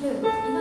きる